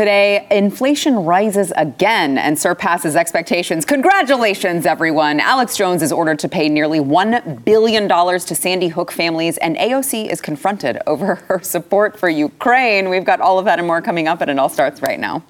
Today, inflation rises again and surpasses expectations. Congratulations, everyone. Alex Jones is ordered to pay nearly $1 billion to Sandy Hook families, and AOC is confronted over her support for Ukraine. We've got all of that and more coming up, and it all starts right now.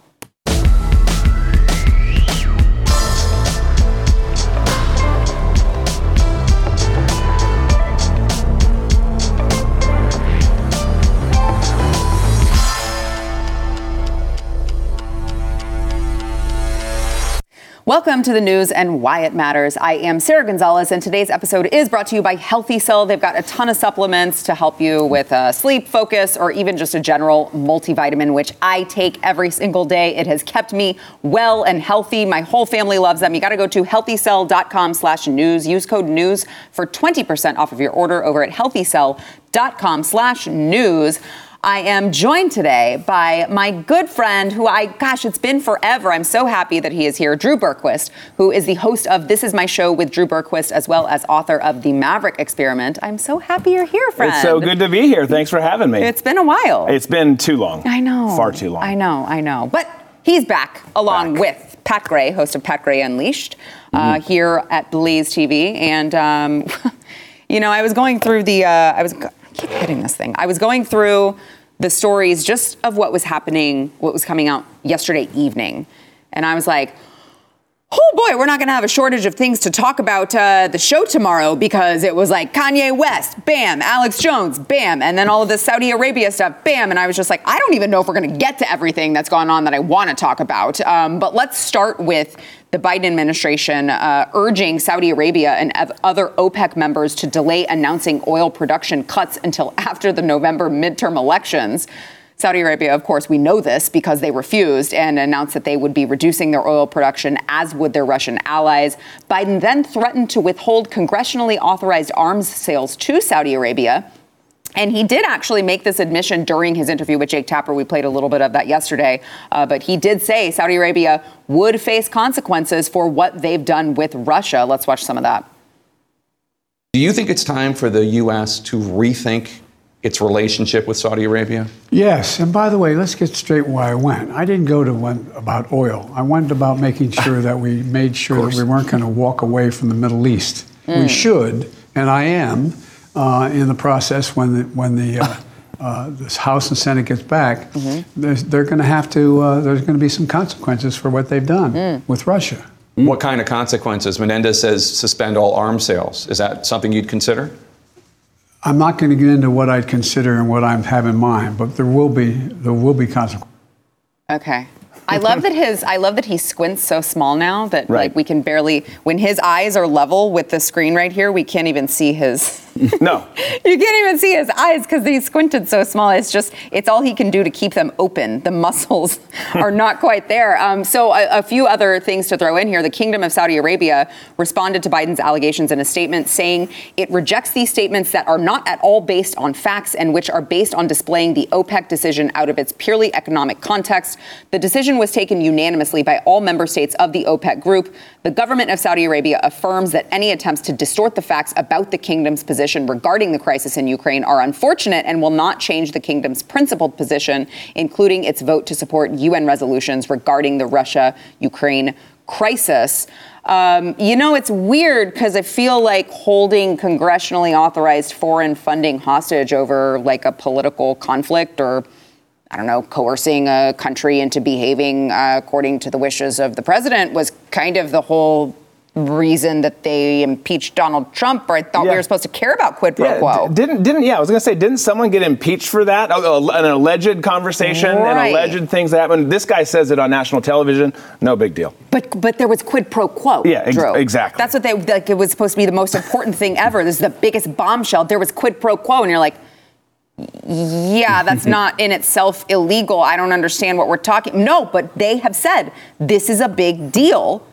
Welcome to the news and why it matters. I am Sara Gonzales, and today's episode is brought to you by Healthy Cell. They've got a ton of supplements to help you with uh, sleep, focus, or even just a general multivitamin, which I take every single day. It has kept me well and healthy. My whole family loves them. You got to go to healthycell.com slash news. Use code news for 20% off of your order over at healthycell.com slash news. I am joined today by my good friend who I, gosh, it's been forever. I'm so happy that he is here, Drew Berquist, who is the host of This Is My Show with Drew Berquist, as well as author of The Maverick Experiment. I'm so happy you're here, friend. It's so good to be here. Thanks for having me. It's been a while. It's been too long. I know. Far too long. I know, I know. But he's back along Back. with Pat Gray, host of Pat Gray Unleashed, uh, Mm-hmm. here at Blaze TV. And, um, you know, I was going through the, uh, I was, I keep hitting this thing. I was going through the stories just of what was happening, what was coming out yesterday evening. And I was like, oh boy, we're not going to have a shortage of things to talk about uh, the show tomorrow because it was like Kanye West, bam, Alex Jones, bam, and then all of this Saudi Arabia stuff, bam. And I was just like, I don't even know if we're going to get to everything that's gone on that I want to talk about. Um, but let's start with the Biden administration uh, urging Saudi Arabia and other OPEC members to delay announcing oil production cuts until after the November midterm elections. Saudi Arabia, of course, we know this because they refused and announced that they would be reducing their oil production, as would their Russian allies. Biden then threatened to withhold congressionally authorized arms sales to Saudi Arabia. And he did actually make this admission during his interview with Jake Tapper. We played a little bit of that yesterday. Uh, but he did say Saudi Arabia would face consequences for what they've done with Russia. Let's watch some of that. Do you think it's time for the U.S. to rethink its relationship with Saudi Arabia? Yes, and by the way, let's get straight why I went. I didn't go to one about oil. I went about making sure that we made sure that we weren't going to walk away from the Middle East. We should, and I am, uh, in the process when the, when the uh, uh, this House and Senate gets back, there's, they're going to have to. Uh, there's going to be some consequences for what they've done with Russia. What kind of consequences? Menendez says suspend all arms sales. Is that something you'd consider? I'm not going to get into what I'd consider and what I have in mind, but there will be there will be consequences. Okay. I love that his I love that he squints so small now that Right. like we can barely when his eyes are level with the screen right here, we can't even see his No. you can't even see his eyes because he's squinted so small. It's just, it's all he can do to keep them open. The muscles are not quite there. Um, so, a, a few other things to throw in here. The Kingdom of Saudi Arabia responded to Biden's allegations in a statement saying it rejects these statements that are not at all based on facts and which are based on displaying the OPEC decision out of its purely economic context. The decision was taken unanimously by all member states of the OPEC group. The government of Saudi Arabia affirms that any attempts to distort the facts about the kingdom's position regarding the crisis in Ukraine are unfortunate and will not change the kingdom's principled position, including its vote to support UN resolutions regarding the Russia Ukraine crisis. Um, you know, it's weird because I feel like holding congressionally authorized foreign funding hostage over like a political conflict or I don't know, coercing a country into behaving uh, according to the wishes of the president was kind of the whole reason that they impeached Donald Trump, or I thought we were supposed to care about quid pro Yeah, quo. d- didn't didn't yeah? I was gonna say, didn't someone get impeached for that? An alleged conversation Right. and alleged things that happened. This guy says it on national television. No big deal. But but there was quid pro quo. Yeah, ex- exactly. That's what they like. It was supposed to be the most important thing ever. This is the biggest bombshell. There was quid pro quo, and you're like, yeah, that's not in itself illegal. I don't understand what we're talking. No, but they have said this is a big deal.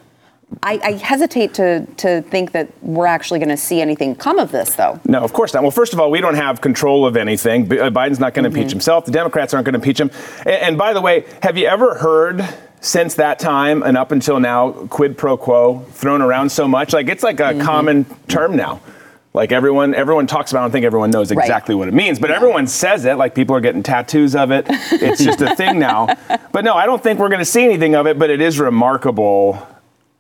I, I hesitate to to think that we're actually going to see anything come of this, though. No, of course not. Well, first of all, we don't have control of anything. Uh, Biden's not going to impeach himself. The Democrats aren't going to impeach him. And, and by the way, have you ever heard since that time and up until now quid pro quo thrown around so much? Like it's like a common term now. Like everyone, everyone talks about. it. I don't think everyone knows Right. exactly what it means, but everyone says it. Like people are getting tattoos of it. It's just a thing now. But no, I don't think we're going to see anything of it. But it is remarkable,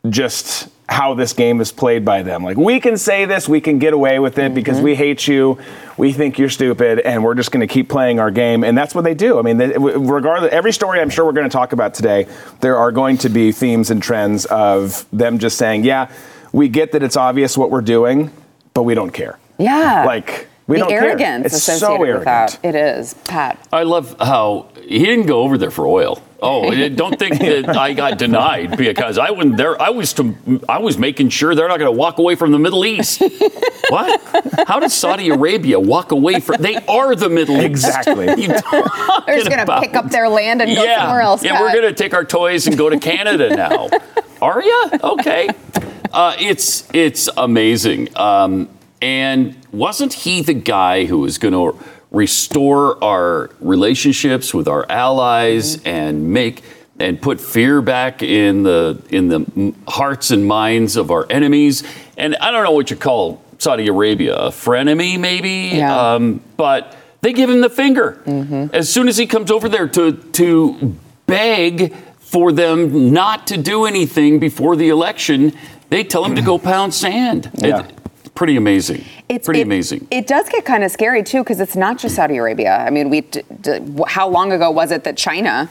just how this game is played by them. Like we can say this, we can get away with it because we mm-hmm. hate you, we think you're stupid, and we're just going to keep playing our game. And that's what they do. I mean, they, regardless, every story I'm sure we're going to talk about today, there are going to be themes and trends of them just saying, "Yeah, we get that it's obvious what we're doing, but we don't care." Yeah. Like we the don't arrogance care. It's associated so with arrogant. that. It is, Pat. I love how he didn't go over there for oil. Oh, don't think that I got denied because I wasn't there. I was to, I was making sure they're not going to walk away from the Middle East. what? How does Saudi Arabia walk away from? They are the Middle East. Exactly. You They're just going to pick up their land and go yeah. somewhere else. Yeah, we're going to take our toys and go to Canada now. Are you? Okay. Uh, it's it's amazing. Um, and wasn't he the guy who was going to restore our relationships with our allies and make and put fear back in the in the hearts and minds of our enemies? And I don't know what you call Saudi Arabia, a frenemy maybe. Yeah. Um, but they give him the finger as soon as he comes over there to to beg for them not to do anything before the election. They tell him to go pound sand. Yeah. It- pretty amazing. It's pretty it- amazing. It does get kind of scary too because it's not just Saudi Arabia. I mean, we d- d- how long ago was it that China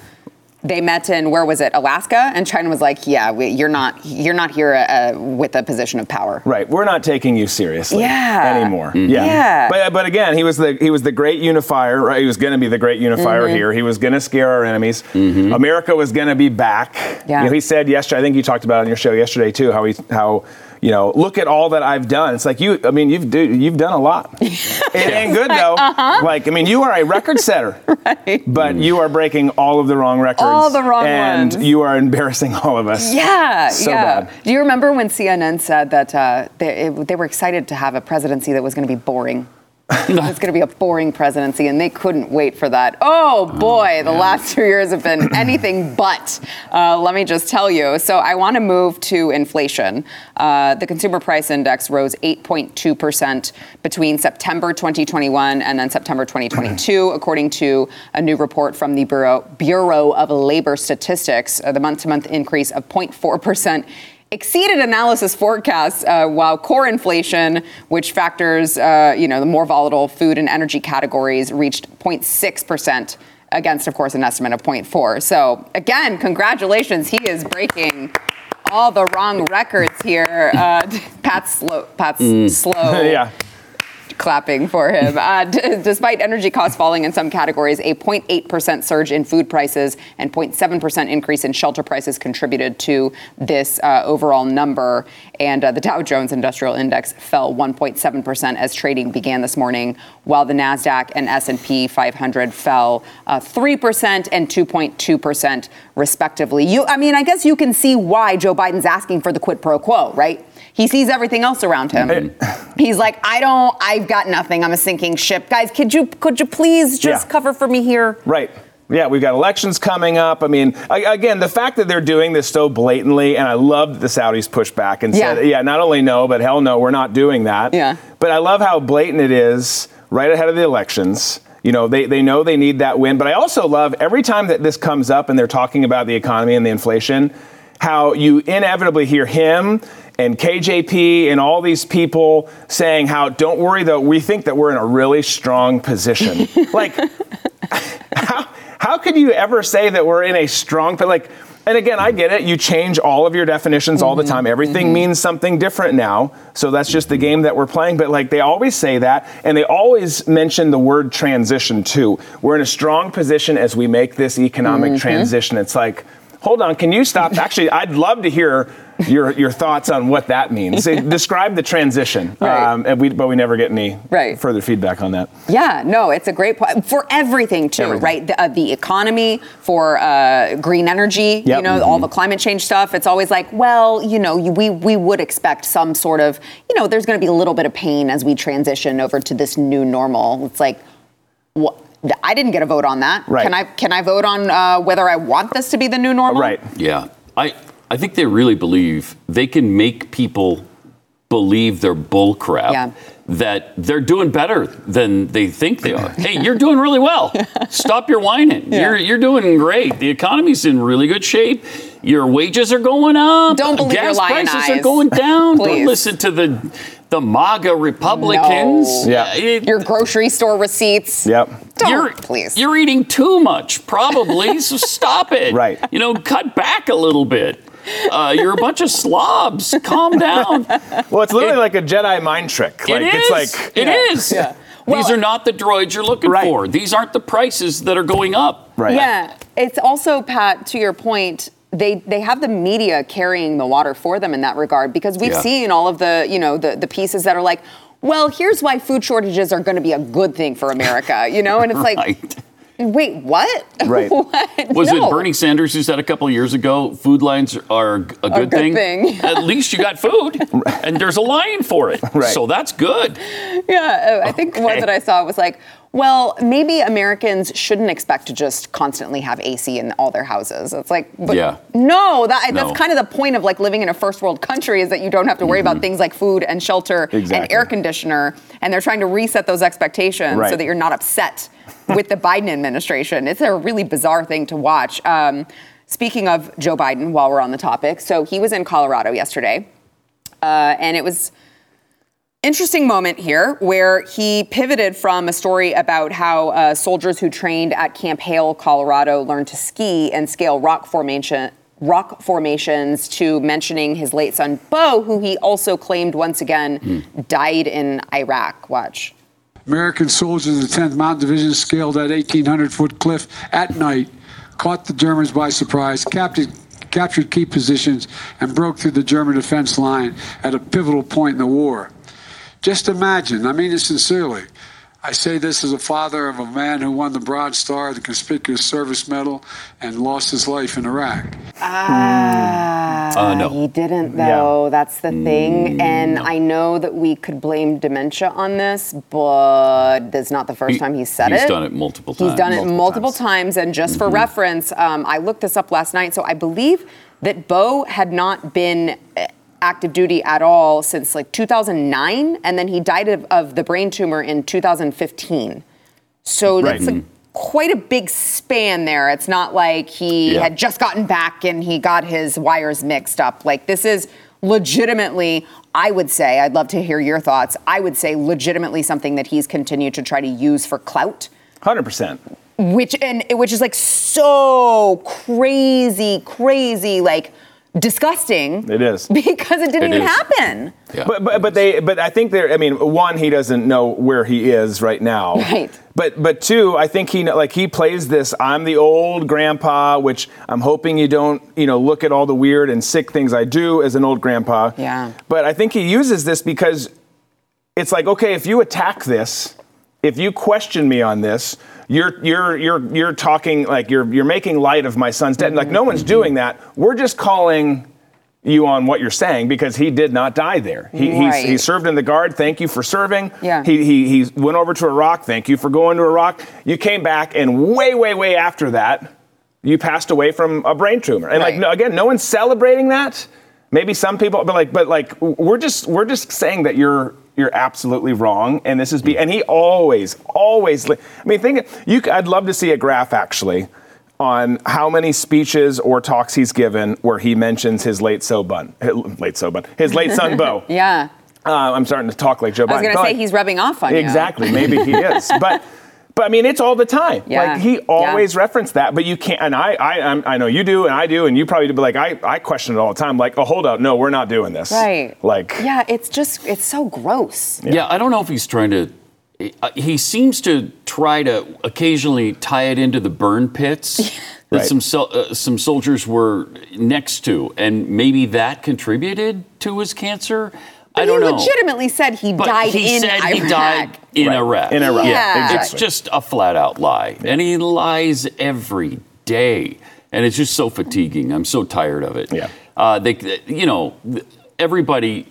they met in where was it Alaska and China was like, yeah, we, you're not you're not here uh, with a position of power. Right, we're not taking you seriously Yeah. anymore. Mm-hmm. Yeah. Yeah. But but again, he was the he was the great unifier. Right, he was going to be the great unifier Mm-hmm. here. He was going to scare our enemies. Mm-hmm. America was going to be back. Yeah. You know, he said yesterday. I think you talked about it on your show yesterday too. How he how. You know, look at all that I've done. It's like you. I mean, you've do, you've done a lot. it ain't good though. Uh-huh. Like, I mean, you are a record setter, but you are breaking all of the wrong records. All the wrong and ones. you are embarrassing all of us. Yeah, So yeah. bad. Do you remember when CNN said that uh, they, it, they were excited to have a presidency that was going to be boring? it was going to be a boring presidency, and they couldn't wait for that. Oh boy, the last two years have been anything but. Uh, let me just tell you. So I want to move to inflation. Uh, the consumer price index rose 8.2 percent between September 2021 and then September 2022, according to a new report from the Bureau Bureau of Labor Statistics. Uh, the month-to-month increase of 0.4 percent exceeded analysis forecasts, uh, while core inflation, which factors, uh, you know, the more volatile food and energy categories, reached 0.6 percent against, of course, an estimate of 0.4. So again, congratulations, he is breaking all the wrong records here. Uh, Pat's slow. Pat's slow yeah. Clapping for him. Uh, d- despite energy costs falling in some categories, a 0.8% surge in food prices and 0.7% increase in shelter prices contributed to this uh, overall number. And uh, the Dow Jones Industrial Index fell 1.7% as trading began this morning, while the Nasdaq and S&P 500 fell uh, 3% and 2.2% respectively. You, I mean, I guess you can see why Joe Biden's asking for the quid pro quo, right? He sees everything else around him. He's like, I don't, I've got nothing. I'm a sinking ship. Guys, could you, could you please just Yeah. cover for me here? Right. Yeah, we've got elections coming up. I mean, again, the fact that they're doing this so blatantly, and I love that the Saudis pushed back and said, Yeah. yeah, not only no, but hell no, we're not doing that. Yeah. But I love how blatant it is right ahead of the elections. You know, they, they know they need that win. But I also love every time that this comes up and they're talking about the economy and the inflation, how you inevitably hear him and KJP and all these people saying how, don't worry though, we think that we're in a really strong position. like, how, how could you ever say that we're in a strong like and again i get it. You change all of your definitions all the mm-hmm. time. Everything mm-hmm. means something different now so that's just the game that we're playing. But like they always say that and they always mention the word transition too. We're in a strong position as we make this economic mm-hmm. transition. It's like hold on can you stop? Actually i'd love to hear your your thoughts on what that means Say- describe the transition Right. um, and we, but we never get any Right. further feedback on that Yeah, no, it's a great point for everything too, Everything. right? The, uh, the economy, for uh, green energy, you Yep. know, all the climate change stuff. It's always like, well, you know, you, we we would expect some sort of, you know, there's going to be a little bit of pain as we transition over to this new normal. It's like, what? I didn't get a vote on that. Right. Can I? Can I vote on uh, whether I want this to be the new normal? right Yeah, I I think they really believe they can make people believe they're bull crap. Yeah. that they're doing better than they think they are. Hey, you're doing really well. Stop your whining. You're you're doing great. The economy's in really good shape. Your wages are going up. Don't believe Gas your lying prices are going down. Don't listen to the the MAGA Republicans. No. Yeah. It- Your grocery store receipts. Yep. Don't, you're, please. You're eating too much, probably. so stop it. Right. You know, cut back a little bit. Uh, you're a bunch of slobs. Calm down. Well, it's literally It- like a Jedi mind trick. Like it is. it's like It Yeah. is. Yeah. These are not the droids you're looking Right. for. These aren't the prices that are going up. right. Yeah, it's also Pat. To your point, they they have the media carrying the water for them in that regard because we've Yeah. seen all of the you know the the pieces that are like, well, here's why food shortages are going to be a good thing for America, you know, and it's like, Right. Wait, what? Right. what? Was No. it Bernie Sanders who said a couple of years ago, food lines are a good, good thing. At least you got food, and there's a line for it. Right. So that's good. Yeah, uh, I think one that I saw was like, well, maybe Americans shouldn't expect to just constantly have AC in all their houses. It's like, but Yeah. no, that, No. that's kind of the point of like living in a first world country is that you don't have to worry Mm-hmm. about things like food and shelter and air conditioner, and they're trying to reset those expectations so that you're not upset with the Biden administration. It's a really bizarre thing to watch. Um, speaking of Joe Biden, while we're on the topic, so he was in Colorado yesterday, uh, and it was interesting moment here where he pivoted from a story about how uh, soldiers who trained at Camp Hale, Colorado, learned to ski and scale rock formation. Rock formations to mentioning his late son Beau, who he also claimed once again died in Iraq. Watch. American soldiers of the 10th Mountain Division scaled that 1,800 foot cliff at night, caught the Germans by surprise, captured, captured key positions, and broke through the German defense line at a pivotal point in the war. Just imagine, I mean it sincerely. I say this as a father of a man who won the Bronze Star, the Conspicuous Service Medal, and lost his life in Iraq. Uh, no. He didn't, though. That's the Mm, thing. And I know that we could blame dementia on this, but that's not the first He- time he's said he's it. He's done it multiple times. He's times. done it Multiple multiple times. times. And just Mm-hmm. for reference, um, I looked this up last night. So I believe that Beau had not been active duty at all since like 2009. And then he died of, of the brain tumor in 2015. So that's like quite a big span there. It's not like he Yeah. had just gotten back and he got his wires mixed up. Like this is legitimately, I would say, I'd love to hear your thoughts. I would say legitimately something that he's continued to try to use for clout. Hundred percent. Which and which is like so crazy, crazy, like disgusting. It is. Because it didn't It even is. happen. Yeah. But, but but they but I think they're I mean one he doesn't know where he is right now. Right. But but two I think he kn- like he plays this I'm the old grandpa which I'm hoping you don't you know look at all the weird and sick things I do as an old grandpa. Yeah. But I think he uses this because it's like okay if you attack this if you question me on this you're you're you're you're talking like you're you're making light of my son's death like no one's doing that. We're just calling you on what you're saying because he did not die there. He he's, he served in the guard. Thank you for serving. Yeah. he, he he went over to Iraq. Thank you for going to Iraq. You came back and way way way after that you passed away from a brain tumor. And like Right. no, again no one's celebrating that. Maybe some people but like but like we're just we're just saying that you're you're absolutely wrong and this is be and he always always i mean think you i'd love to see a graph actually on how many speeches or talks he's given where he mentions his late so bun late so bun his late son Beau Yeah. uh, i'm starting to talk like joe Biden. I was gonna say he's rubbing off on you. Exactly. Maybe he is. But but I mean, it's all the time. Yeah. Like he always referenced that, but you can't. And I I I'm, I know you do, and I do, and you probably do. But like I I question it all the time. Like, oh, hold up, no, we're not doing this. Right. Like Yeah, it's just it's so gross. Yeah, I don't know if he's trying to. uh, He seems to try to occasionally tie it into the burn pits that Right. some sol- uh, some soldiers were next to, and maybe that contributed to his cancer. I don't he know. legitimately said he but died he in said Iraq. he died in Right. Iraq. In Iraq. Yeah. It's Exactly. just a flat out lie, and he lies every day, and it's just so fatiguing. I'm so tired of it. Yeah. Uh, they, you know, everybody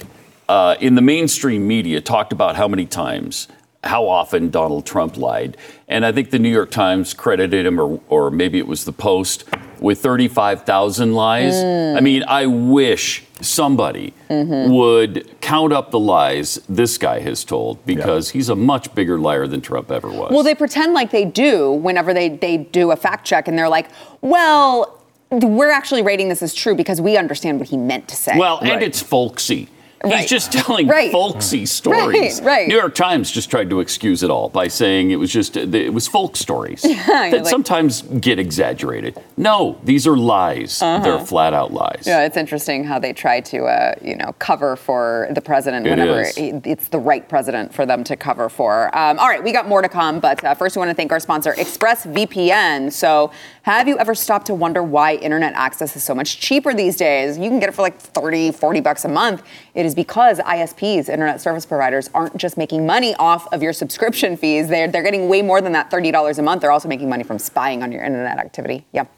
uh, in the mainstream media talked about how many times, how often Donald Trump lied, and I think the New York Times credited him, or, or maybe it was the Post, with 35,000 lies. Mm. I mean, I wish somebody Mm-hmm. would count up the lies this guy has told because he's a much bigger liar than Trump ever was. Well, they pretend like they do whenever they, they do a fact check, and they're like, well, we're actually rating this as true because we understand what he meant to say. Well, and it's folksy. He's just telling Right. folksy stories. Right, right. New York Times just tried to excuse it all by saying it was just it was folk stories that like- sometimes get exaggerated. No, these are lies. They're flat out lies. Uh-huh. Yeah, it's interesting how they try to, uh, you know, cover for the president It whenever is. it's the right president for them to cover for. Um, all right, we got more to come, but uh, first we want to thank our sponsor, ExpressVPN. So, have you ever stopped to wonder why internet access is so much cheaper these days? You can get it for like 30, 40 bucks a month. It is because ISPs, internet service providers, aren't just making money off of your subscription fees. They're, they're getting way more than that $30 a month. They're also making money from spying on your internet activity. Yep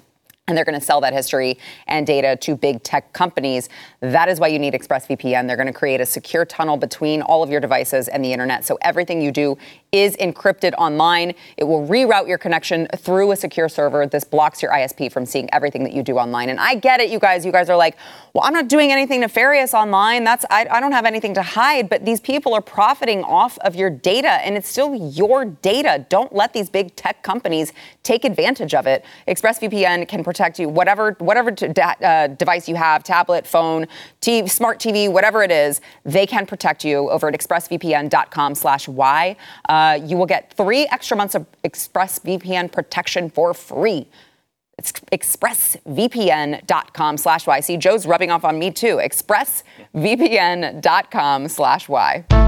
and they're going to sell that history and data to big tech companies. That is why you need ExpressVPN. They're going to create a secure tunnel between all of your devices and the internet. So everything you do is encrypted online. It will reroute your connection through a secure server. This blocks your ISP from seeing everything that you do online. And I get it, you guys. You guys are like, well, I'm not doing anything nefarious online. That's I, I don't have anything to hide. But these people are profiting off of your data, and it's still your data. Don't let these big tech companies take advantage of it. ExpressVPN can protect you, whatever whatever uh, device you have, tablet, phone, smart TV, whatever it is, they can protect you over at expressvpn.com/y. Uh, you will get three extra months of ExpressVPN protection for free. It's expressvpn.com slash Y. See, Joe's rubbing off on me too. Expressvpn.com slash Y.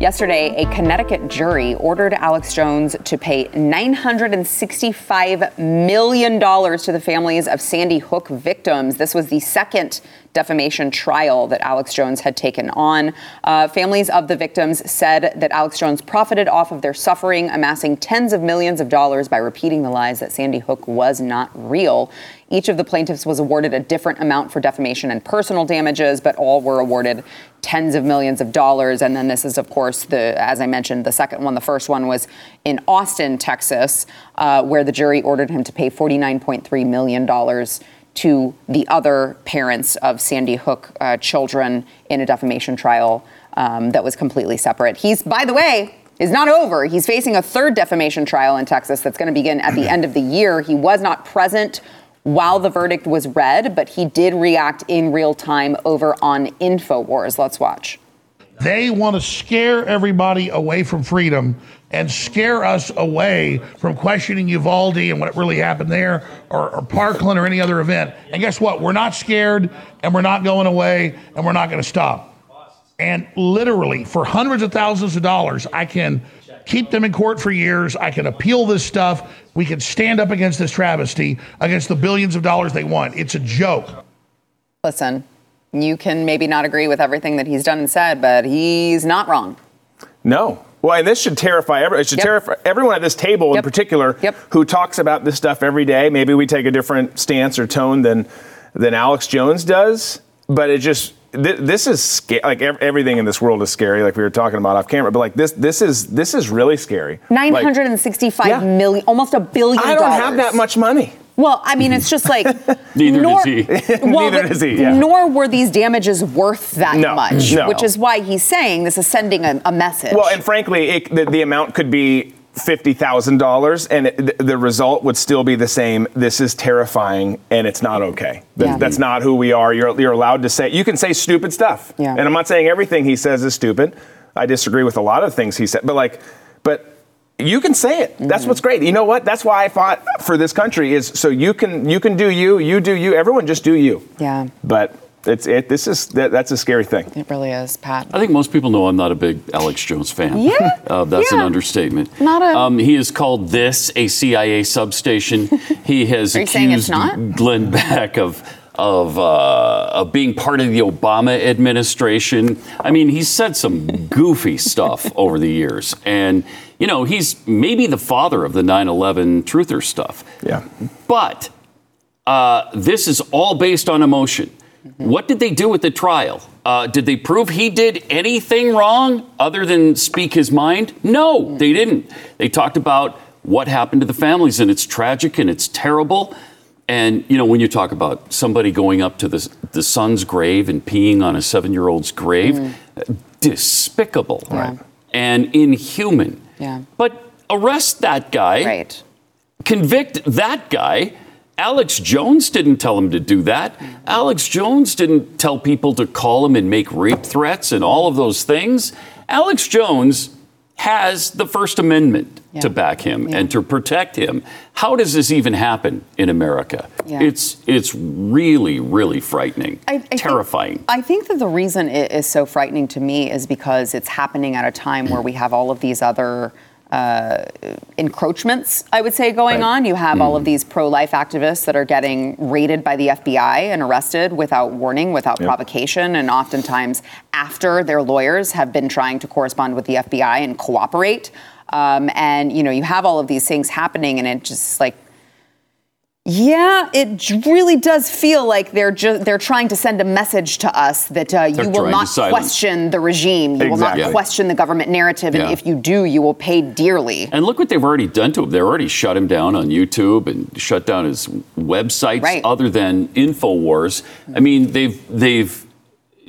Yesterday, a Connecticut jury ordered Alex Jones to pay $965 million to the families of Sandy Hook victims. This was the second defamation trial that Alex Jones had taken on. Uh, families of the victims said that Alex Jones profited off of their suffering, amassing tens of millions of dollars by repeating the lies that Sandy Hook was not real. Each of the plaintiffs was awarded a different amount for defamation and personal damages, but all were awarded tens of millions of dollars. And then this is, of course, the as I mentioned, the second one. The first one was in Austin, Texas, uh, where the jury ordered him to pay $49.3 million to the other parents of Sandy Hook uh, children in a defamation trial um, that was completely separate. He's, by the way, is not over. He's facing a third defamation trial in Texas that's going to begin at the end of the year. He was not present while the verdict was read, but he did react in real time over on InfoWars. Let's watch. They want to scare everybody away from freedom and scare us away from questioning Uvalde and what really happened there or, or Parkland or any other event. And guess what? We're not scared and we're not going away and we're not going to stop. And literally, for hundreds of thousands of dollars, I can keep them in court for years. I can appeal this stuff. We can stand up against this travesty, against the billions of dollars they want. It's a joke. Listen, you can maybe not agree with everything that he's done and said, but he's not wrong. No. Well, and this should terrify everyone. It should Yep. terrify everyone at this table in particular Yep. who talks about this stuff every day. Maybe we take a different stance or tone than than Alex Jones does, but it just th- this is scary. Like ev- everything in this world is scary, like we were talking about off camera. But like this, this is this is really scary. Nine Like, hundred and sixty-five Yeah. million, almost a billion I don't dollars. have that much money. Well, I mean, it's just like Neither nor, does he. Well, Neither does he, yeah. Nor were these damages worth that No, much, no. which is why he's saying this is sending a, a message. Well, and frankly, it, the, the amount could be fifty thousand dollars, and it, th- the result would still be the same. This is terrifying, and it's not okay. Yeah. That's not who we are. You're, you're allowed to say. You can say stupid stuff, Yeah. and I'm not saying everything he says is stupid. I disagree with a lot of things he said, but like, but. You can say it. That's Mm-hmm. what's great. You know what? That's why I fought for this country is so you can you can do you, you do you. Everyone just do you. Yeah. But it's it. This is that, that's a scary thing. it really is, Pat. I think most people know I'm not a big Alex Jones fan. Yeah, Uh, that's an understatement. Not a- Um, he has called this a CIA substation. he has Are you saying it's accused not? Glenn Beck of of uh, of being part of the Obama administration. I mean, he's said some goofy stuff over the years, and you know, he's maybe the father of the 9/11 truther stuff. Yeah. But uh, this is all based on emotion. What did they do with the trial? Uh, did they prove he did anything wrong other than speak his mind? No, they didn't. They talked about what happened to the families, and it's tragic and it's terrible. And you know, when you talk about somebody going up to the the son's grave and peeing on a seven year old's grave, despicable Right. and inhuman. Yeah. But arrest that guy Right. convict that guy. Alex Jones didn't tell him to do that. Alex Jones didn't tell people to call him and make rape threats and all of those things. Alex Jones has the First Amendment Yeah. to back him Yeah. and to protect him. How does this even happen in America? Yeah. It's it's really really frightening, I- I think- terrifying. I think that the reason it is so frightening to me is because it's happening at a time where we have all of these other uh, encroachments, I would say, going Right. on. You have all of these pro life activists that are getting raided by the FBI and arrested without warning, without provocation, and oftentimes after their lawyers have been trying to correspond with the FBI and cooperate. Um, and, you know, you have all of these things happening, and it just like, yeah, it really does feel like they're ju- they're trying to send a message to us that uh, you will not question the regime, you will not question the government narrative, and Yeah. if you do, you will pay dearly. And look what they've already done to him. They already shut him down on YouTube and shut down his websites Right. other than InfoWars. I mean, they've they've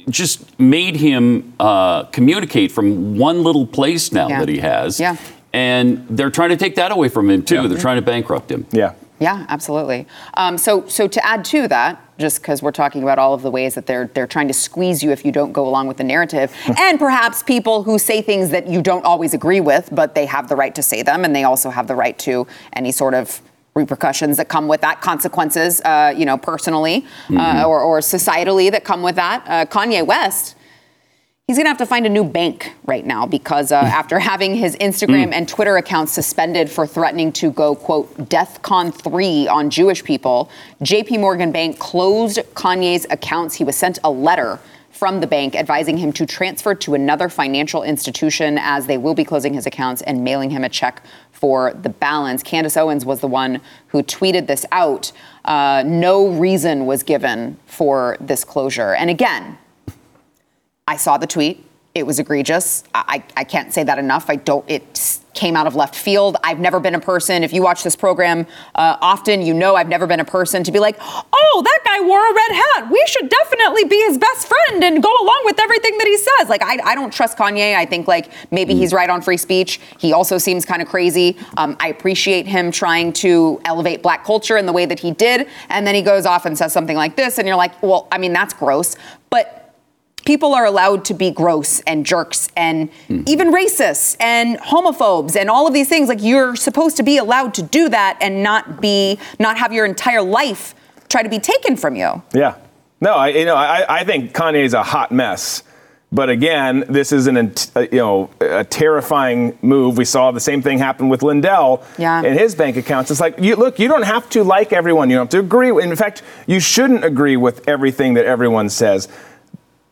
just made him uh, communicate from one little place now Yeah. that he has. Yeah. And they're trying to take that away from him too. They're trying to bankrupt him. Yeah. Yeah, absolutely. Um, so, so to add to that, just because we're talking about all of the ways that they're they're trying to squeeze you if you don't go along with the narrative, and perhaps people who say things that you don't always agree with, but they have the right to say them, and they also have the right to any sort of repercussions that come with that, consequences, uh, you know, personally uh, or, or societally that come with that. Uh, Kanye West. He's going to have to find a new bank right now because uh, after having his Instagram and Twitter accounts suspended for threatening to go, quote, DEFCON 3 on Jewish people, JP Morgan Bank closed Kanye's accounts. He was sent a letter from the bank advising him to transfer to another financial institution as they will be closing his accounts and mailing him a check for the balance. Candace Owens was the one who tweeted this out. Uh, no reason was given for this closure. And again, I saw the tweet. It was egregious. I, I can't say that enough. I don't. It came out of left field. I've never been a person. If you watch this program uh, often, you know I've never been a person to be like, "Oh, that guy wore a red hat. We should definitely be his best friend and go along with everything that he says." Like, I, I don't trust Kanye. I think like maybe he's right on free speech. He also seems kind of crazy. Um, I appreciate him trying to elevate black culture in the way that he did, and then he goes off and says something like this, and you're like, "Well, I mean, that's gross," but people are allowed to be gross and jerks and even racists and homophobes and all of these things like you're supposed to be allowed to do that and not be not have your entire life try to be taken from you Yeah. No, I you know I, I think Kanye is a hot mess. But again, this is an uh, you know a terrifying move. We saw the same thing happen with Lindell Yeah. in his bank accounts. It's like you look, you don't have to like everyone. You don't have to agree. In fact, you shouldn't agree with everything that everyone says.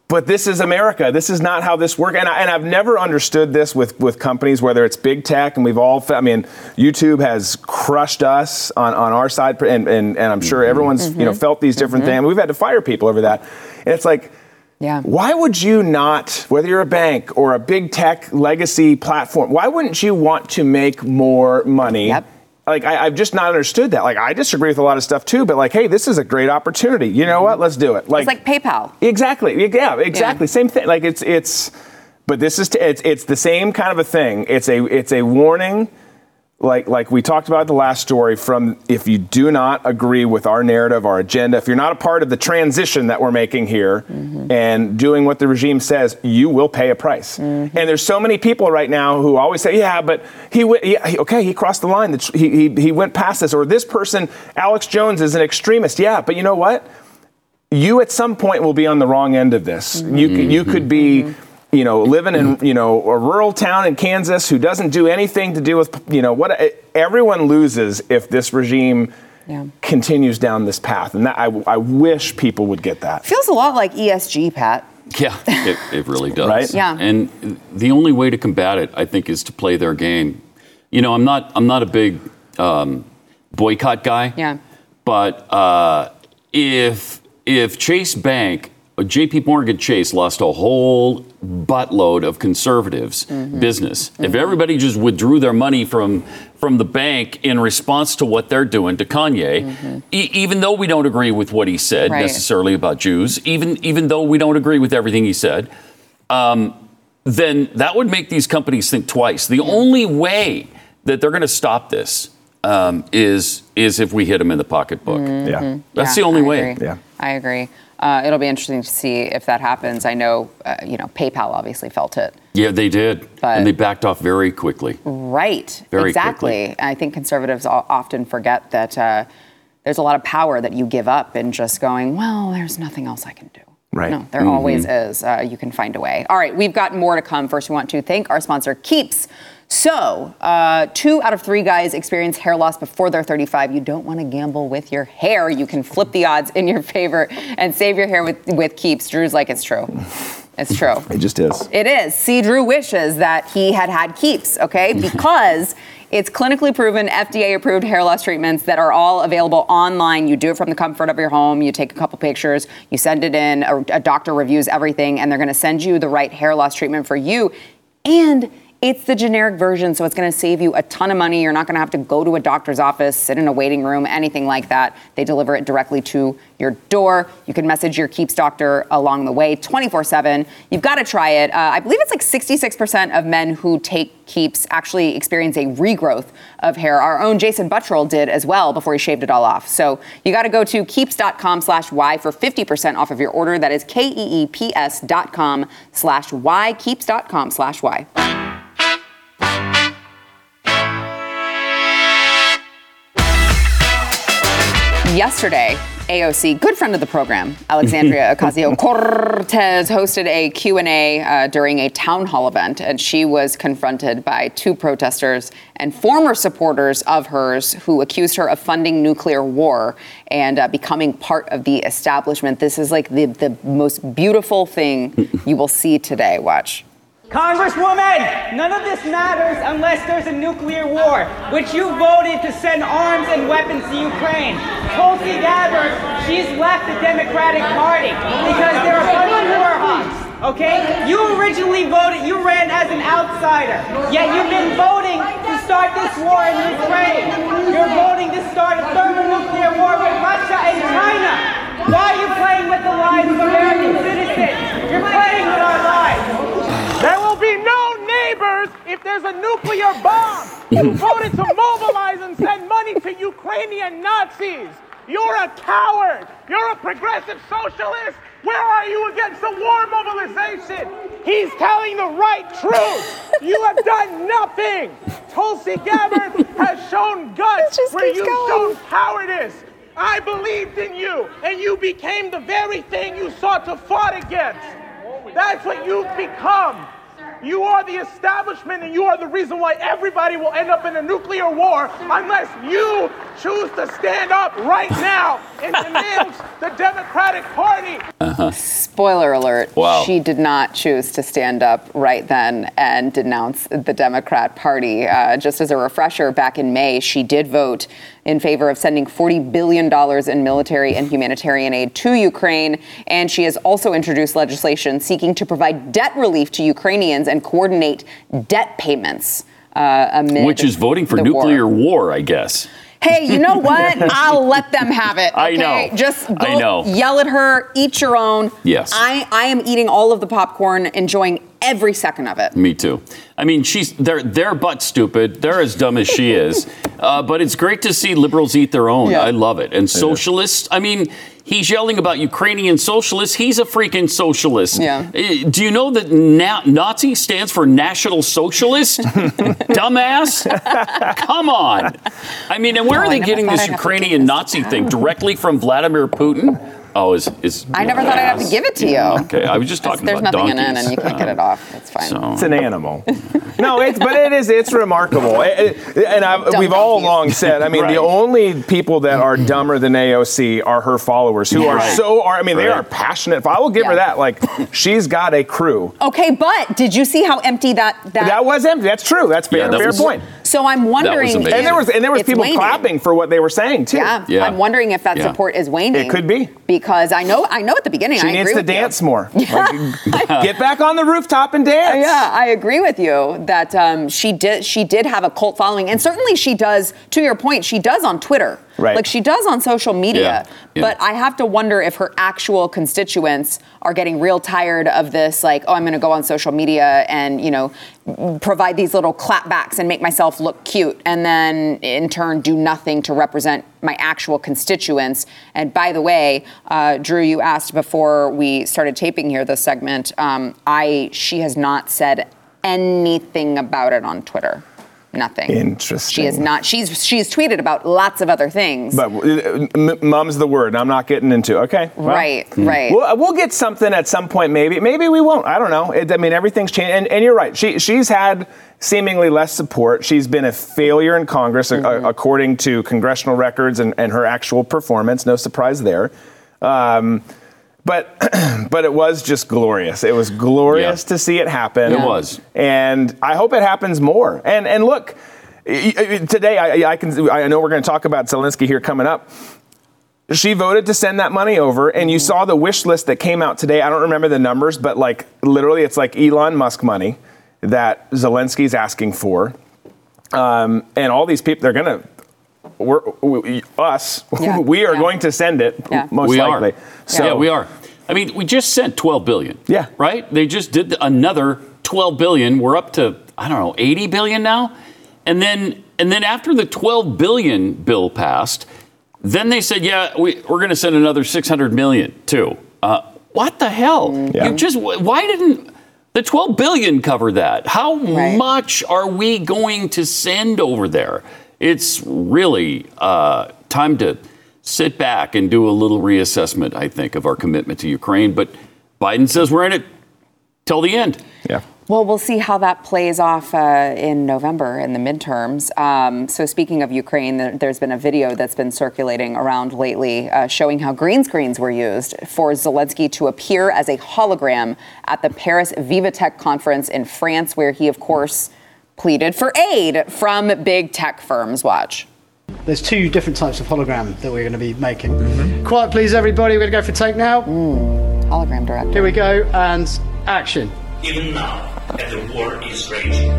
But this is America. This is not how this works. And, I, and I've never understood this with, with companies, whether it's big tech, and we've all, I mean, YouTube has crushed us on, on our side, and, and, and I'm sure mm-hmm. everyone's you know mm-hmm. felt these different mm-hmm. things. We've had to fire people over that. And it's like, Yeah. why would you not, whether you're a bank or a big tech legacy platform, why wouldn't you want to make more money? Yep. Like I, I've just not understood that. Like I disagree with a lot of stuff too, but like, hey, this is a great opportunity. You know what? Let's do it. Like it's like paypal Exactly. Yeah, exactly. Same thing. Like it's it's but this is it's it's the same kind of a thing. It's a it's a warning like like we talked about the last story from if you do not agree with our narrative, our agenda, if you're not a part of the transition that we're making here mm-hmm. and doing what the regime says, you will pay a price. Mm-hmm. And there's so many people right now who always say, "Yeah, but he went yeah, he- okay, he crossed the line. He, he he went past this or this person, Alex Jones is an extremist." Yeah, but you know what? you at some point will be on the wrong end of this. You mm-hmm. could, you could be, you know, living in you know a rural town in Kansas who doesn't do anything to do with you know what everyone loses if this regime Yeah. continues down this path, and that, I, I wish people would get that. feels a lot like esg pat Yeah, it, it really does. Right? Yeah. And the only way to combat it, I think, is to play their game. You know, I'm not I'm not a big um, boycott guy. Yeah. But uh, if if Chase Bank JP Morgan Chase lost a whole buttload of conservatives Mm-hmm. business. If everybody just withdrew their money from from the bank in response to what they're doing to Kanye, e- even though we don't agree with what he said Mm-hmm. Right. necessarily about Jews, even even though we don't agree with everything he said, um, then that would make these companies think twice. The only way that they're going to stop this um, is is if we hit them in the pocketbook. Yeah. That's Yeah, the only I way. agree. Yeah. I agree. Uh, it'll be interesting to see if that happens. I know, uh, you know, PayPal obviously felt it. Yeah, they did, But- and they backed off very quickly. Right. Very exactly. quickly. I think conservatives often forget that uh, there's a lot of power that you give up in just going, well, there's nothing else I can do. Right. No, there always is. Uh, you can find a way. All right, we've got more to come. First, we want to thank our sponsor, Keeps. So, uh, two out of three guys experience hair loss before they're 35. You don't want to gamble with your hair. You can flip the odds in your favor and save your hair with, with Keeps. Drew's like, it's true. It's true. It just is. It is. See, Drew wishes that he had had keeps, okay? Because it's clinically proven, FDA approved hair loss treatments that are all available online. You do it from the comfort of your home. You take a couple pictures, you send it in, a, a doctor reviews everything, and they're gonna send you the right hair loss treatment for you. And it's the generic version, so it's going to save you a ton of money. You're not going to have to go to a doctor's office, sit in a waiting room, anything like that. They deliver it directly to your door. You can message your Keeps doctor along the way 24 7. You've got to try it. Uh, I believe it's like 66% of men who take Keeps actually experience a regrowth of hair. Our own Jason Buttrill did as well before he shaved it all off. So you got to go to keeps.com slash Y for 50% off of your order. That is K E E P S dot com slash Y, keeps.com slash Y. Yesterday, AOC, good friend of the program, Alexandria Ocasio-Cortez hosted a Q&A uh, during a town hall event, and she was confronted by two protesters and former supporters of hers who accused her of funding nuclear war and uh, becoming part of the establishment. This is like the, the most beautiful thing you will see today. Watch. Congresswoman, none of this matters unless there's a nuclear war, which you voted to send arms and weapons to Ukraine. Tulsi Gabbard, she's left the Democratic Party because they're a bunch of war hawks. Okay? You originally voted, you ran as an outsider, yet you've been voting to start this war in Ukraine. You're voting to start a thermonuclear war with Russia and China. Why are you playing with the lives of American citizens? You're playing with our lives. There will be no neighbors if there's a nuclear bomb. You voted to mobilize and send money to Ukrainian Nazis. You're a coward. You're a progressive socialist. Where are you against the war mobilization? He's telling the right truth. You have done nothing. Tulsi Gabbard has shown guts where you've going. shown cowardice. I believed in you, and you became the very thing you sought to fight against. That's what you've become. You are the establishment, and you are the reason why everybody will end up in a nuclear war unless you choose to stand up right now and denounce the Democratic Party. Uh-huh. Spoiler alert. Wow. She did not choose to stand up right then and denounce the Democrat Party. Uh, just as a refresher, back in May, she did vote in favor of sending $40 billion in military and humanitarian aid to Ukraine. And she has also introduced legislation seeking to provide debt relief to Ukrainians and coordinate debt payments. Uh, Which is voting for nuclear war. war, I guess. Hey, you know what? I'll let them have it. I okay? know. Just go I know. yell at her, eat your own. Yes. I, I am eating all of the popcorn, enjoying every second of it. Me too. I mean, she's they're they're butt stupid. They're as dumb as she is. Uh, but it's great to see liberals eat their own. Yeah. I love it. And socialists. I mean, he's yelling about Ukrainian socialists. He's a freaking socialist. Yeah. Uh, Do you know that na- Nazi stands for National Socialist? Dumbass. Come on. I mean, and where Oh, are they getting this I'd Ukrainian this Nazi thing directly from Vladimir Putin? Oh, is is. I never thought I'd have to give it to you. Okay, I was just There's- talking There's about nothing in it, and you can't get it off. It's fine. So- It's an animal. no, it's but it is it's remarkable, It- it- and I, we've all donkeys. long said. I mean, Right. the only people that are dumber than AOC are her followers, who are Right. so are. I mean, they are passionate. I will give her that. Like, she's got a crew. Okay, but did you see how empty that that? That was empty. That's true. That's fair. Yeah, that fair was- point. So I'm wondering. amazing. if And there was and there was people waning. clapping for what they were saying too. Yeah. Yeah. I'm wondering if that Yeah. support is waning. It could be. because I know I know at the beginning She I needs agree to with you. dance more. Like, get back on the rooftop and dance. Yeah, I agree with you that um, she did. She did have a cult following, and certainly she does. To your point, she does on Twitter. Right. Like she does on social media. Yeah, But I have to wonder if her actual constituents are getting real tired of this. Like, oh, I'm going to go on social media and you know provide these little clapbacks and make myself look cute, and then in turn do nothing to represent my actual constituents. And by the way, uh, Drew, you asked before we started taping here this segment. Um, I she has not said anything about it on Twitter. Nothing. Interesting. She is not. She's she's tweeted about lots of other things. But uh, m- mum's the word. I'm not getting into. Okay. well. right, right. We'll, we'll get something at some point, maybe. Maybe we won't. I don't know. It, I mean, everything's changed. And, and you're right. She, she's had seemingly less support. She's been a failure in Congress, Mm-hmm. a- according to congressional records and, and her actual performance. No surprise there. Um, but but it was just glorious. It was glorious Yeah. to see it happen. It was. and I hope it happens more. And and look, today I, I can I know we're going to talk about Zelensky here coming up she voted to send that money over and you saw the wish list that came out today i don't remember the numbers but like literally it's like elon musk money that zelensky's asking for um, and all these people they're gonna we're, we, us Yeah, we are yeah. going to send it Yeah. most we likely are. so yeah, we are. I mean, we just sent 12 billion. Yeah. Right? They just did another 12 billion. We're up to I don't know, 80 billion now. And then and then after the 12 billion bill passed, then they said, "Yeah, we, we're going to send another 600 million too." Uh, what the hell? Yeah. You just why didn't the 12 billion cover that? How Right. much are we going to send over there? It's really uh, time to sit back and do a little reassessment, I think, of our commitment to Ukraine. But Biden says we're in it till the end. yeah Well, we'll see how that plays off uh, in November in the midterms. Um, so, speaking of Ukraine, there, there's been a video that's been circulating around lately uh, showing how green screens were used for Zelensky to appear as a hologram at the Paris Vivatech conference in France, where he, of course, pleaded for aid from big tech firms. Watch. There's two different types of hologram that we're going to be making. Quiet, please, everybody. We're going to go for take now. Mm, hologram director. Here we go, and action. Even now, as the war is raging,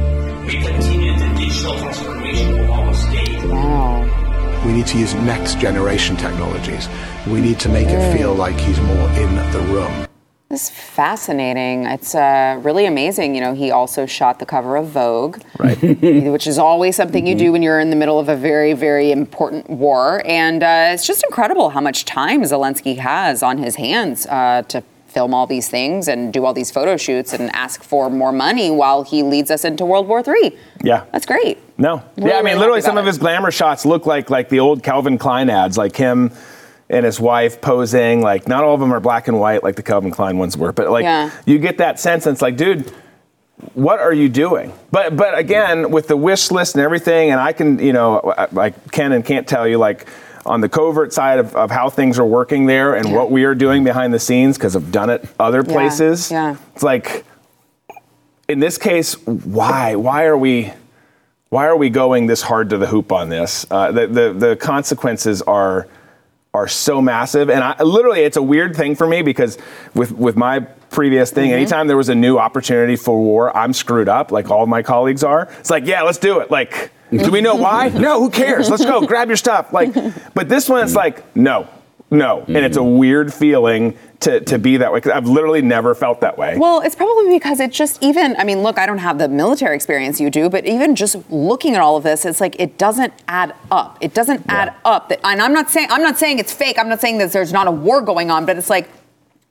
we continue the digital transformation of our state. Wow. We need to use next generation technologies. We need to make it feel like he's more in the room. This is fascinating. It's uh, really amazing. You know, he also shot the cover of Vogue, right which is always something you do when you're in the middle of a very, very important war. And uh, it's just incredible how much time Zelensky has on his hands uh, to film all these things and do all these photo shoots and ask for more money while he leads us into World War III. yeah That's great. No. Really, yeah, I mean, literally, some about of it. his glamour shots look like like the old Calvin Klein ads, like him and his wife posing. Like, not all of them are black and white like the Calvin Klein ones were, but like Yeah. you get that sense, and it's like, dude. What are you doing? But but again, with the wish list and everything, and I can you know I, I can and can't tell you like on the covert side of, of how things are working there and what we are doing behind the scenes because I've done it other Yeah, places. yeah. It's like in this case, why? Why are we? Why are we going this hard to the hoop on this? Uh, the, the the consequences are are so massive, and I literally it's a weird thing for me because with with my previous thing, mm-hmm. anytime there was a new opportunity for war, I'm screwed up, like all of my colleagues are. It's like, yeah, let's do it. Like, do we know why? No, who cares? Let's go, grab your stuff. Like, but this one, it's mm. like, no, no, and it's a mm. weird feeling to to be that way. 'cause I've literally never felt that way. Well, it's probably because it just even, I mean, look, I don't have the military experience you do, but even just looking at all of this, it's like it doesn't add up. It doesn't add up. That, and I'm not saying I'm not saying it's fake. I'm not saying that there's not a war going on, but it's like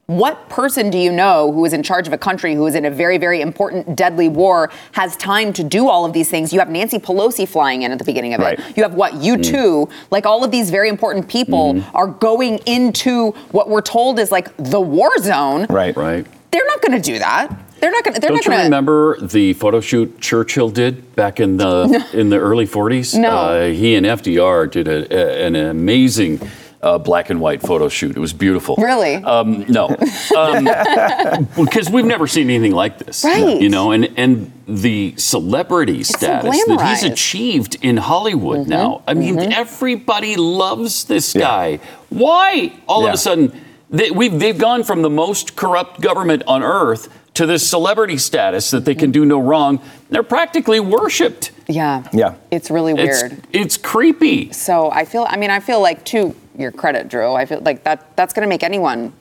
what person do you know who is in charge of a country who is in a very, very important, deadly war has time to do all of these things? You have Nancy Pelosi flying in at the beginning of Right. it. You have what? You too. Like all of these very important people are going into what we're told is like the war zone. right, Right. They're not going to do that. They're not going to. Don't not you going to. remember the photo shoot Churchill did back in the in the early 40s? No. Uh, he and FDR did a, a- an amazing uh, black and white photo shoot. It was beautiful. Really? Um, no, um, because we've never seen anything like this. Right. You know, and and the celebrity so status that he's. Mm-hmm. achieved in Hollywood now. I mean, everybody loves this guy. Why all of a sudden they, we've they've gone from the most corrupt government on earth to this celebrity status that they can do no wrong? They're practically worshipped. Yeah. Yeah. It's really weird. it's creepy. So I feel, I mean, I feel like to your credit, Drew, I feel like that that's going to make anyone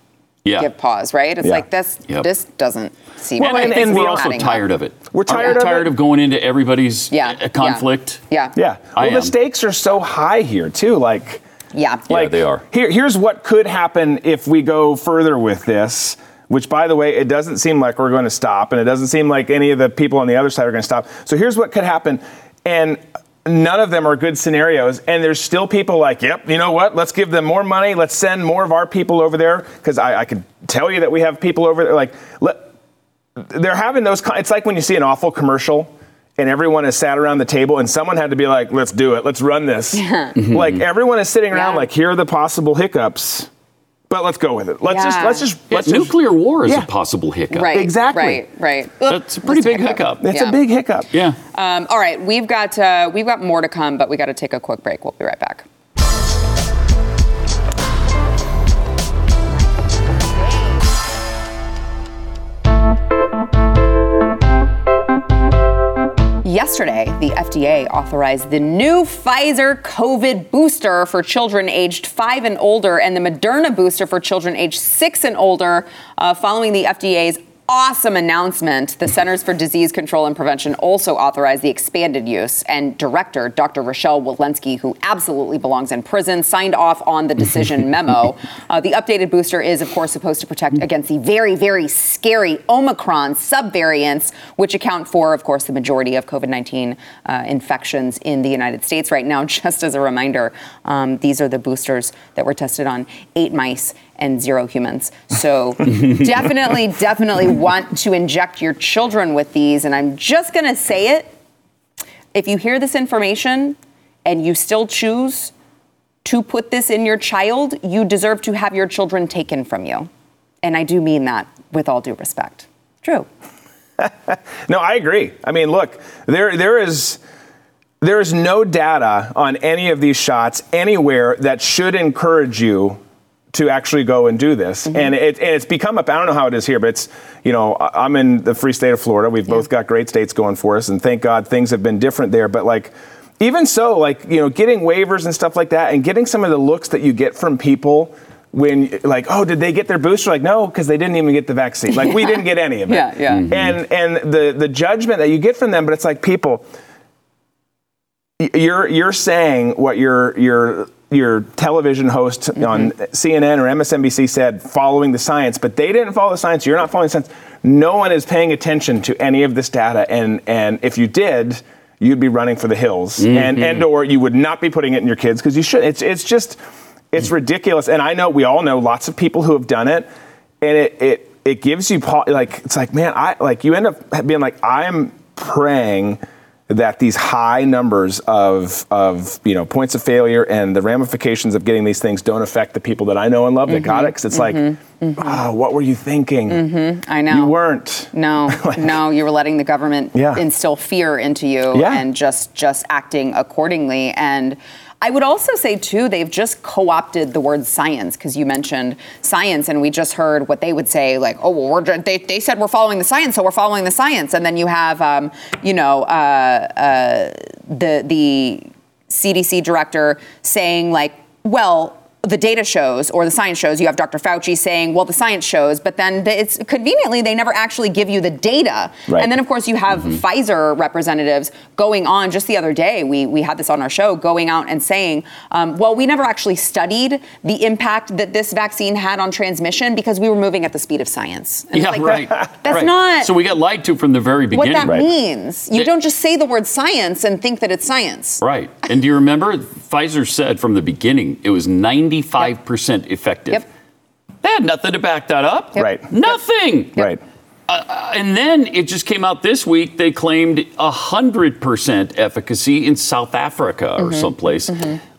Yeah. give pause, right? It's Yeah. like this, Yep. this doesn't seem Well, right. and, This and we're also tired up. of it. We're tired we of tired it? of going into everybody's Yeah. uh, yeah, conflict. Yeah. Yeah. I Well, the am. stakes are so high here too. Like, Yeah. Yeah, they are. Here, here's what could happen if we go further with this. Which, by the way, it doesn't seem like we're going to stop, and it doesn't seem like any of the people on the other side are going to stop. So here's what could happen, and none of them are good scenarios. And there's still people like, yep, you know what? Let's give them more money. Let's send more of our people over there because I, I can tell you that we have people over there. Like, let, they're having those. It's like when you see an awful commercial. And everyone is sat around the table, and someone had to be like, "Let's do it. Let's run this." like mm-hmm. everyone is sitting around, Yeah. like, "Here are the possible hiccups." But let's go with it. Let's just let's just Yeah, let's just nuclear war is Yeah. a possible hiccup. Right. Exactly. Right. Right. That's a pretty Just big hiccup. it's Yeah. a big hiccup. Yeah. Um, all right, we've got uh, we've got more to come, but we got to take a quick break. We'll be right back. Yesterday, the FDA authorized the new Pfizer COVID booster for children aged five and older and the Moderna booster for children aged six and older, uh, following the FDA's awesome announcement. The Centers for Disease Control and Prevention also authorized the expanded use, and director Dr. Rochelle Walensky, who absolutely belongs in prison, signed off on the decision memo. Uh, the updated booster is, of course, supposed to protect against the very, very scary Omicron subvariants, which account for, of course, the majority of COVID 19 uh, infections in the United States right now. Just as a reminder, um, these are the boosters that were tested on eight mice and zero humans. So definitely, definitely want to inject your children with these. And I'm just going to say it. If you hear this information and you still choose to put this in your child, you deserve to have your children taken from you. And I do mean that with all due respect. True. No, I agree. I mean, look, there there is there is no data on any of these shots anywhere that should encourage you to actually go and do this. And, it, and it's become up. I don't know how it is here, but it's you know I- I'm in the free state of Florida. We've both got great states going for us, and thank God things have been different there. But like. Even so, like you know, getting waivers and stuff like that, and getting some of the looks that you get from people when, like, oh, did they get their booster? Like, no, because they didn't even get the vaccine. Like, we didn't get any of it. Yeah, yeah. Mhm. And and the the judgment that you get from them, but it's like people, you're you're saying what your your your television host mm-hmm. on CNN or MSNBC said, following the science, but they didn't follow the science. You're not following the science. No one is paying attention to any of this data, and and if you did. You'd be running for the hills, and mm-hmm. and or you would not be putting it in your kids because you should. It's it's just it's ridiculous. And I know we all know lots of people who have done it, and it it it gives you like it's like man, I like you end up being like I'm praying that these high numbers of of you know points of failure and the ramifications of getting these things don't affect the people that I know and love that got it mm-hmm. because it's like, oh, what were you thinking? I know. You weren't. No, no, you were letting the government Yeah. instill fear into you Yeah. and just just acting accordingly. And I would also say too, they've just co-opted the word science because you mentioned science, and we just heard what they would say, like, "Oh, well, they, they said we're following the science, so we're following the science." And then you have, um, you know, uh, uh, the the CDC director saying like, "Well." The data shows or the science shows you have dr fauci saying well the science shows but then the, it's conveniently they never actually give you the data Right. and then of course you have pfizer representatives going on just the other day we, we had this on our show going out and saying um, well we never actually studied the impact that this vaccine had on transmission because we were moving at the speed of science And Yeah, like, right. that's right. not So we got lied to from the very beginning. what that means you Yeah. don't just say the word science and think that it's science Right. And do you remember Pfizer said from the beginning it was 95% effective? Yep. They had nothing to back that up. Yep. Right. Nothing. Right. Uh, and then it just came out this week. They claimed 100% efficacy in South Africa or Mm-hmm. someplace.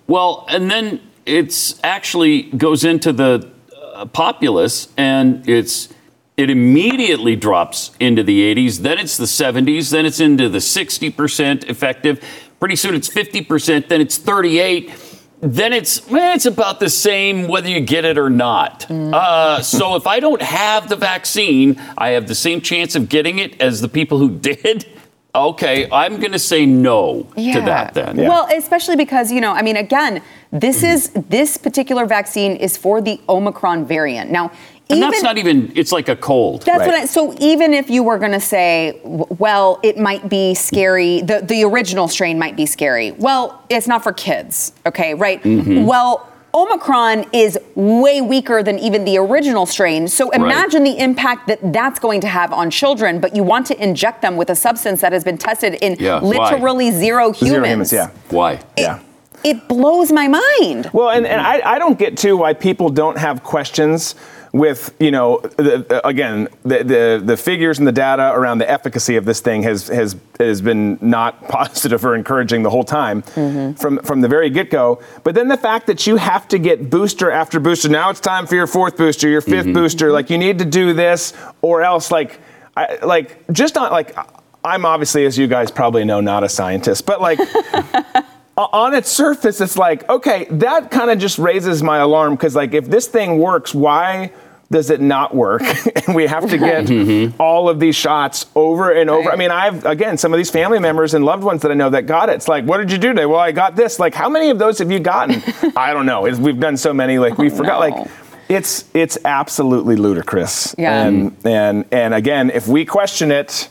Well, and then it's actually goes into the uh, populace and it's it immediately drops into the 80s, then it's the 70s, then it's into the 60% effective. Pretty soon it's 50%, then it's 38 then it's well, it's about the same whether you get it or not. Mm. Uh, so if I don't have the vaccine, I have the same chance of getting it as the people who did. Okay, I'm going to say no to that then. Well, especially because, you know, I mean, again, this mm-hmm. is this particular vaccine is for the Omicron variant. Now, and even, that's not even. It's like a cold. That's what I, so even if you were going to say, well, it might be scary, the, the original strain might be scary. Well, it's not for kids, okay, right? Mhm. Well, Omicron is way weaker than even the original strain. So Right. imagine the impact that that's going to have on children, but you want to inject them with a substance that has been tested in Yeah, why? literally zero humans. Zero humans, yeah. Why? Yeah. It blows my mind. Well, and, and I, I don't get to why people don't have questions with, you know, the, the- again, the, the, the figures and the data around the efficacy of this thing has, has, has been not positive or encouraging the whole time mm-hmm. from, from the very get go. But then the fact that you have to get booster after booster, now it's time for your fourth booster, your 5th mm-hmm. booster, like you need to do this or else, like, I, like just not like, I'm obviously, as you guys probably know, not a scientist, but like, on its surface, it's like, okay, that kind of just raises my alarm because, like, if this thing works, why does it not work? and we have to get mm-hmm. all of these shots over and over. I mean, I've, again, some of these family members and loved ones that I know that got it. It's like, what did you do today? Well, I got this. Like, how many of those have you gotten? I don't know. It's, we've done so many, like, we oh, forgot, like, it's it's absolutely ludicrous. Yeah. And and and again, if we question it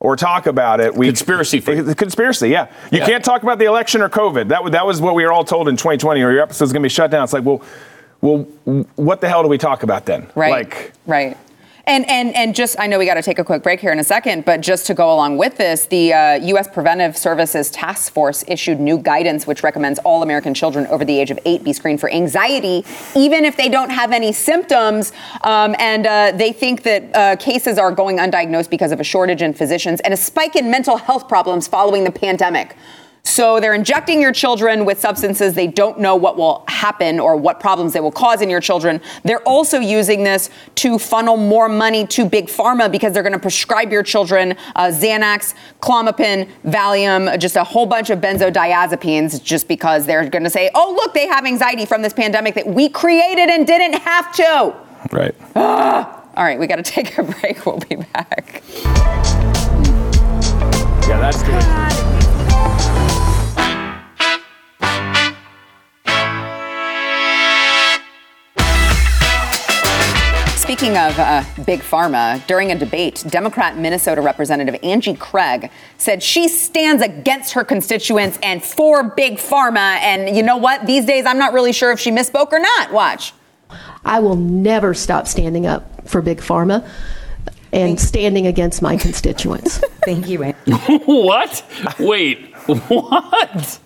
or talk about it, we conspiracy. The conspiracy, yeah. You Yeah. can't talk about the election or COVID. That wa- that was what we were all told in 2020. Or your episode's gonna be shut down. It's like, well, well, what the hell do we talk about then? Right. Like, right. And, and, and just, I know we got to take a quick break here in a second, but just to go along with this, the uh, U.S. Preventive Services Task Force issued new guidance which recommends all American children over the age of eight be screened for anxiety, even if they don't have any symptoms. Um, and uh, they think that uh, cases are going undiagnosed because of a shortage in physicians and a spike in mental health problems following the pandemic. So they're injecting your children with substances they don't know what will happen or what problems they will cause in your children. They're also using this to funnel more money to big pharma because they're going to prescribe your children uh, Xanax, Klonopin, Valium, just a whole bunch of benzodiazepines just because they're going to say, "Oh, look, they have anxiety from this pandemic that we created and didn't have to." right. Ah. All right, we got to take a break. We'll be back. Yeah, that's good. Speaking of uh, big pharma, during a debate, Democrat Minnesota Representative Angie Craig said she stands against her constituents and for big pharma. And you know what? These days, I'm not really sure if she misspoke or not. Watch. I will never stop standing up for big pharma and standing against my constituents. Thank you, Angie. what? Wait, what?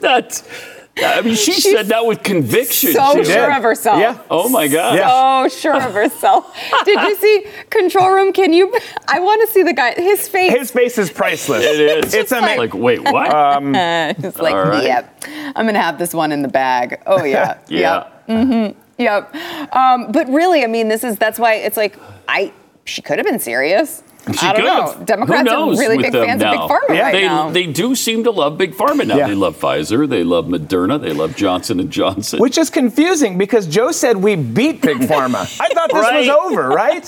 That's. I mean, she said that with conviction. So She sure did. of herself. Yeah. Oh my God. So sure of herself. Did you see Control Room? Can you? I want to see the guy. His face. His face is priceless. It is. It's amazing. like, amazing. wait, what? Um, it's like, All right. yep. I'm gonna have this one in the bag. Oh yeah. Yeah. Yep. Mm-hmm. Yep. Um, but really, I mean, this is that's why it's like I. She could have been serious. She I don't could know. Democrats are really big fans now. of big pharma right they, now. They do seem to love big pharma now. Yeah. They love Pfizer. They love Moderna. They love Johnson and Johnson. Which is confusing because Joe said we beat Big Pharma. I thought this Right. was over, right?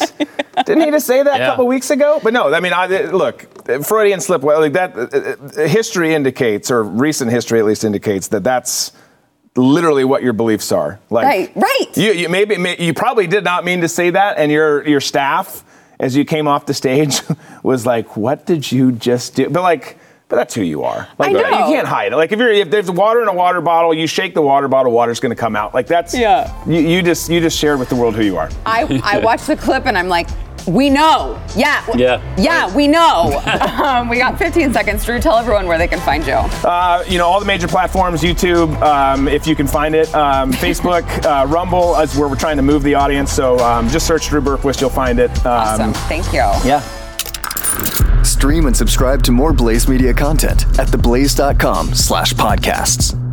Didn't he just say that Yeah. a couple weeks ago? But no, I mean, I, look, Freudian slip. Well, like that, uh, uh, history indicates, or recent history at least indicates that that's literally what your beliefs are. Like, Right, right. You, you maybe may- you probably did not mean to say that, and your your staff, as you came off the stage, was like, "What did you just do?" But like. But that's who you are. Like I know. you can't hide it. Like if you're if there's water in a water bottle, you shake the water bottle, water's gonna come out. Like that's Yeah. You, you just you just shared with the world who you are. I, I watched the clip and I'm like, we know. Yeah. Yeah. Yeah, we know. um, we got 15 seconds. Drew, tell everyone where they can find you. Uh, you know all the major platforms, YouTube, um, if you can find it, um, Facebook, uh, Rumble is where we're trying to move the audience. So um, just search Drew Berquist, you'll find it. Um, Awesome. Thank you. Yeah. Stream and subscribe to more Blaze Media content at theblaze.com slash podcasts.